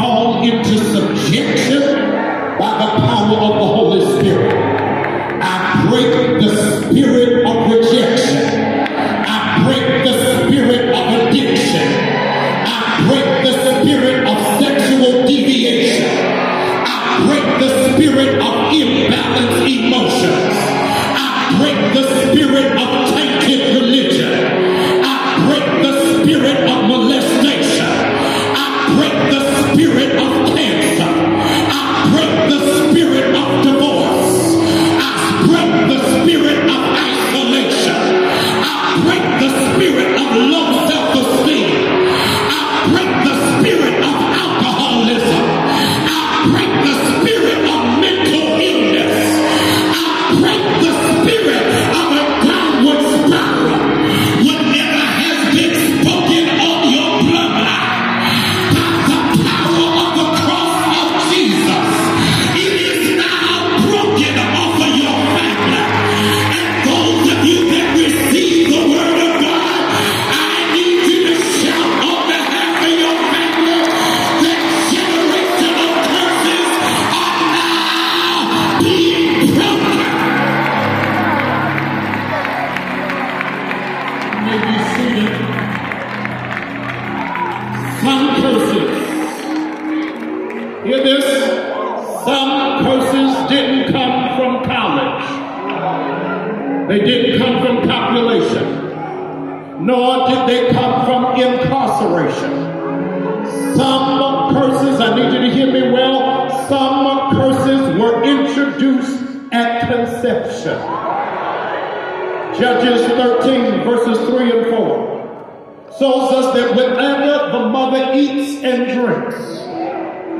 called into subjection by the power of the Holy Spirit. I break the spirit of rejection. I break the spirit of addiction. I break the spirit of sexual deviation. I break the spirit of imbalanced emotions. I break the spirit of Judges 13, verses 3 and 4, shows us that whenever the mother eats and drinks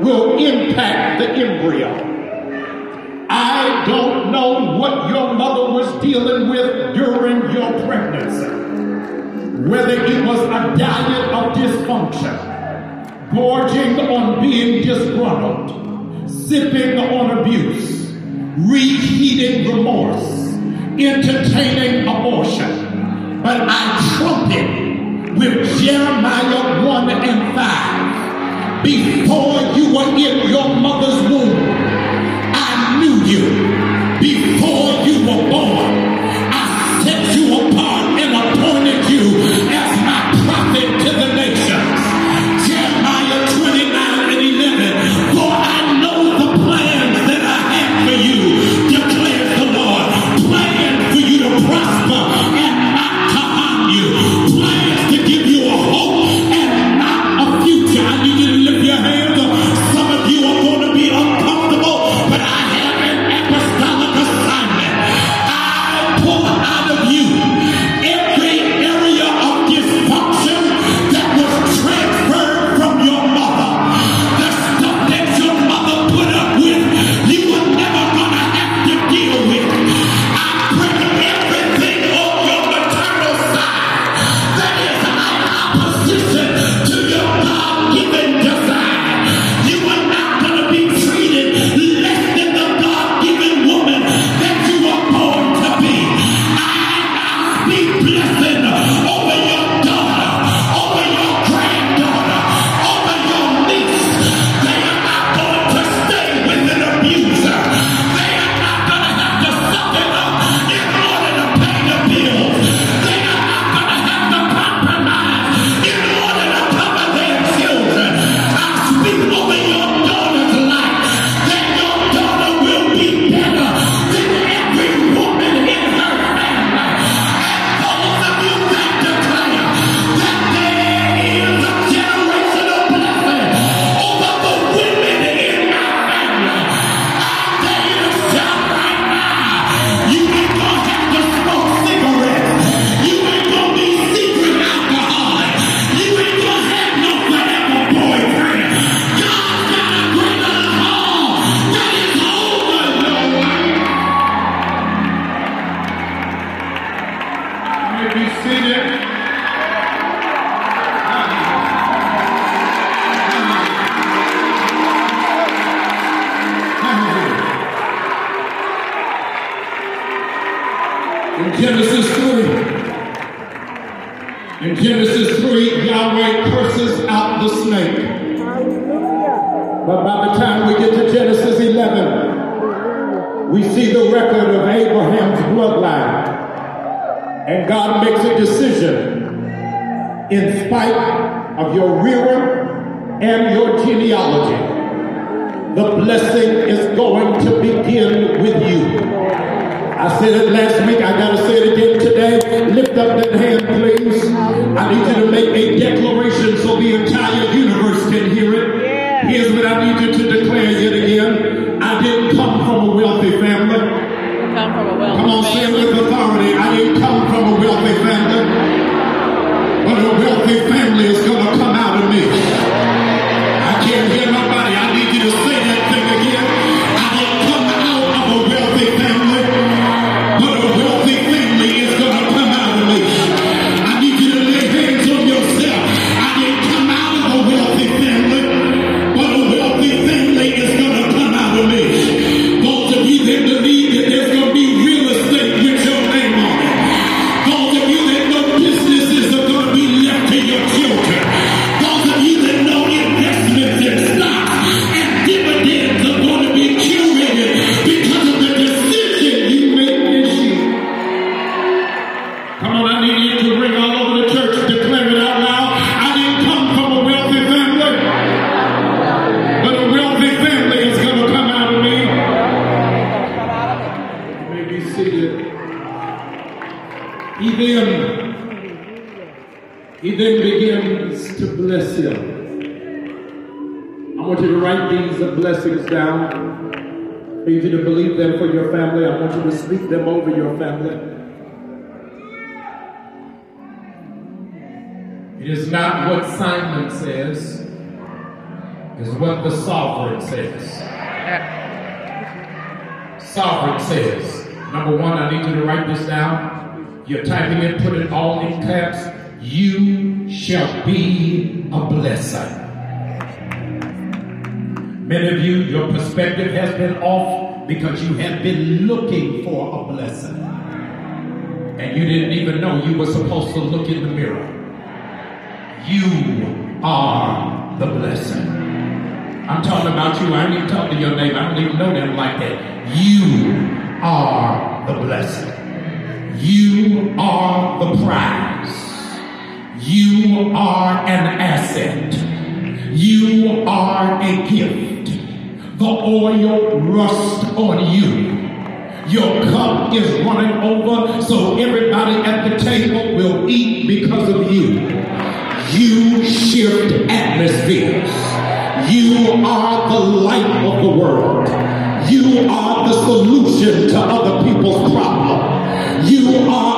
will impact the embryo. I don't know what your mother was dealing with during your pregnancy, whether it was a diet of dysfunction, gorging on being disgruntled, sipping on abuse, reheating remorse entertaining abortion, but I trumpet with Jeremiah 1 and 5. Before you were in your mother's womb, But by the time we get to Genesis 11, we see the record of Abraham's bloodline. And God makes a decision in spite of your rearer and your genealogy. The blessing is going to begin with you. I said it last week. I got to say it again today. Lift up that hand, please. I need you to make a declaration so the entire universe can hear it. Here's what I need you to declare yet again. I didn't come from a wealthy family. Come from a wealthy Come on, say it with authority. It is not what Simon says, it's what the sovereign says. Sovereign says, number one, I need you to write this down. You're typing it, put it all in caps. You shall be a blessing. Many of you, your perspective has been off because you have been looking for a blessing. And you didn't even know you were supposed to look in the mirror. You are the blessing. I'm talking about you. I ain't even talking to your name. I don't even know them like that. You are the blessing. You are the prize. You are an asset. You are a gift the oil rust on you. Your cup is running over, so everybody at the table will eat because of you. You shift atmospheres. You are the light of the world. You are the solution to other people's problems. You are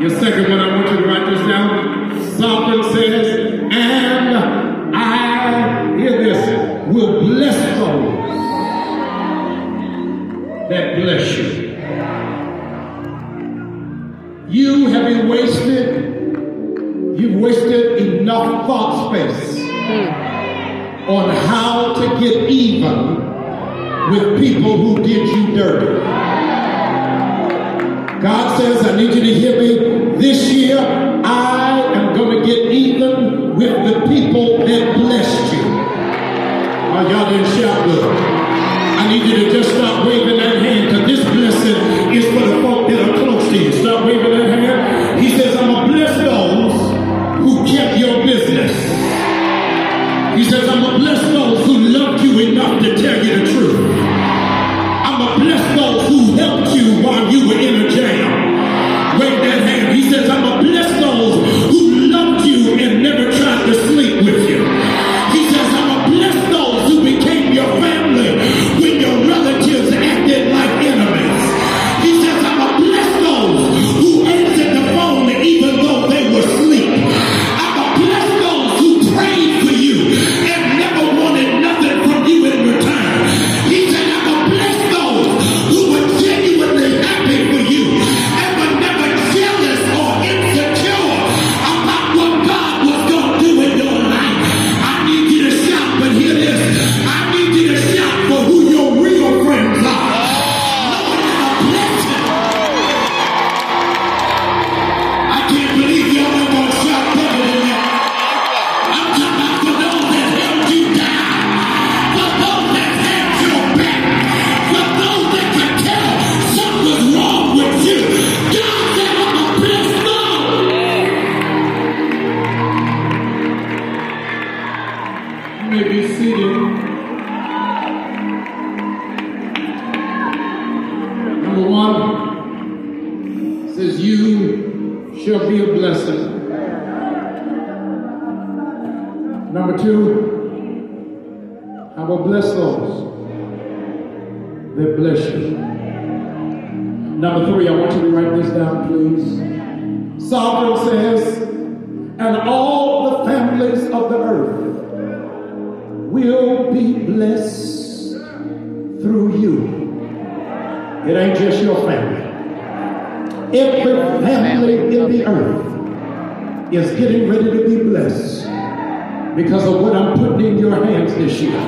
Your second one, God says, I need you to hear me. This year, I am going to get even with the people that blessed you. Oh, y'all didn't shout good. I need you to just stop waving that hand because this blessing is for the folk that are close. Number two, I will bless those that bless you. Number three, I want you to write this down, please. Psalm says, and all the families of the earth will be blessed through you. It ain't just your family. Every family in the earth is getting ready to be blessed because of what I'm putting in your hands this year.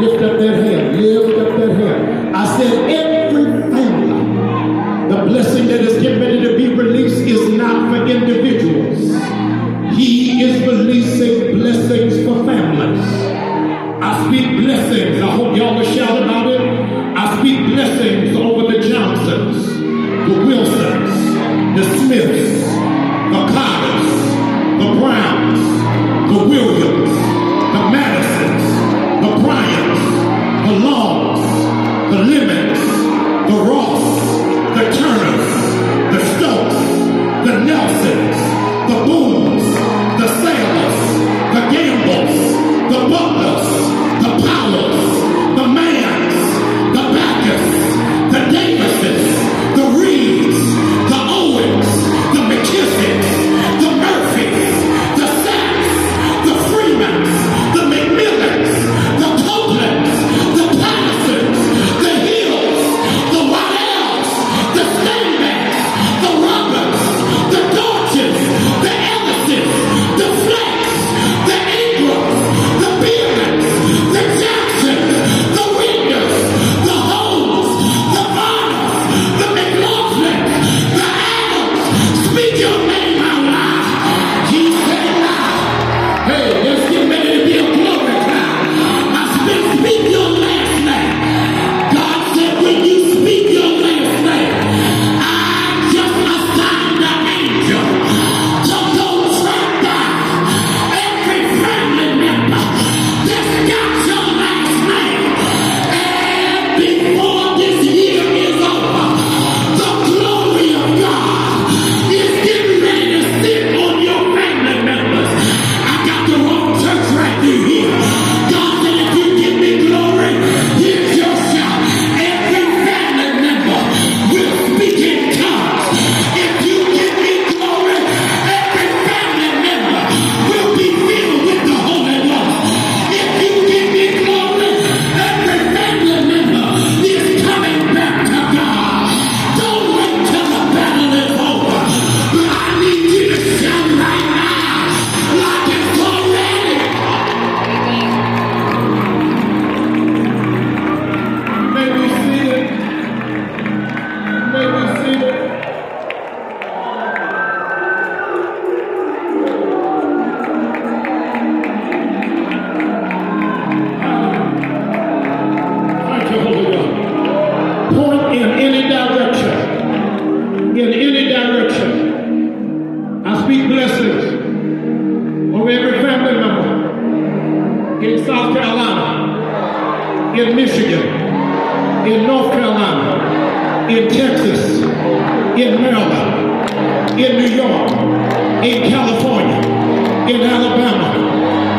Lift up that hand. Lift up that hand. I said, every family, the blessing that is given to be released is not for individuals. He is believing. the butlers.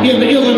In Illinois,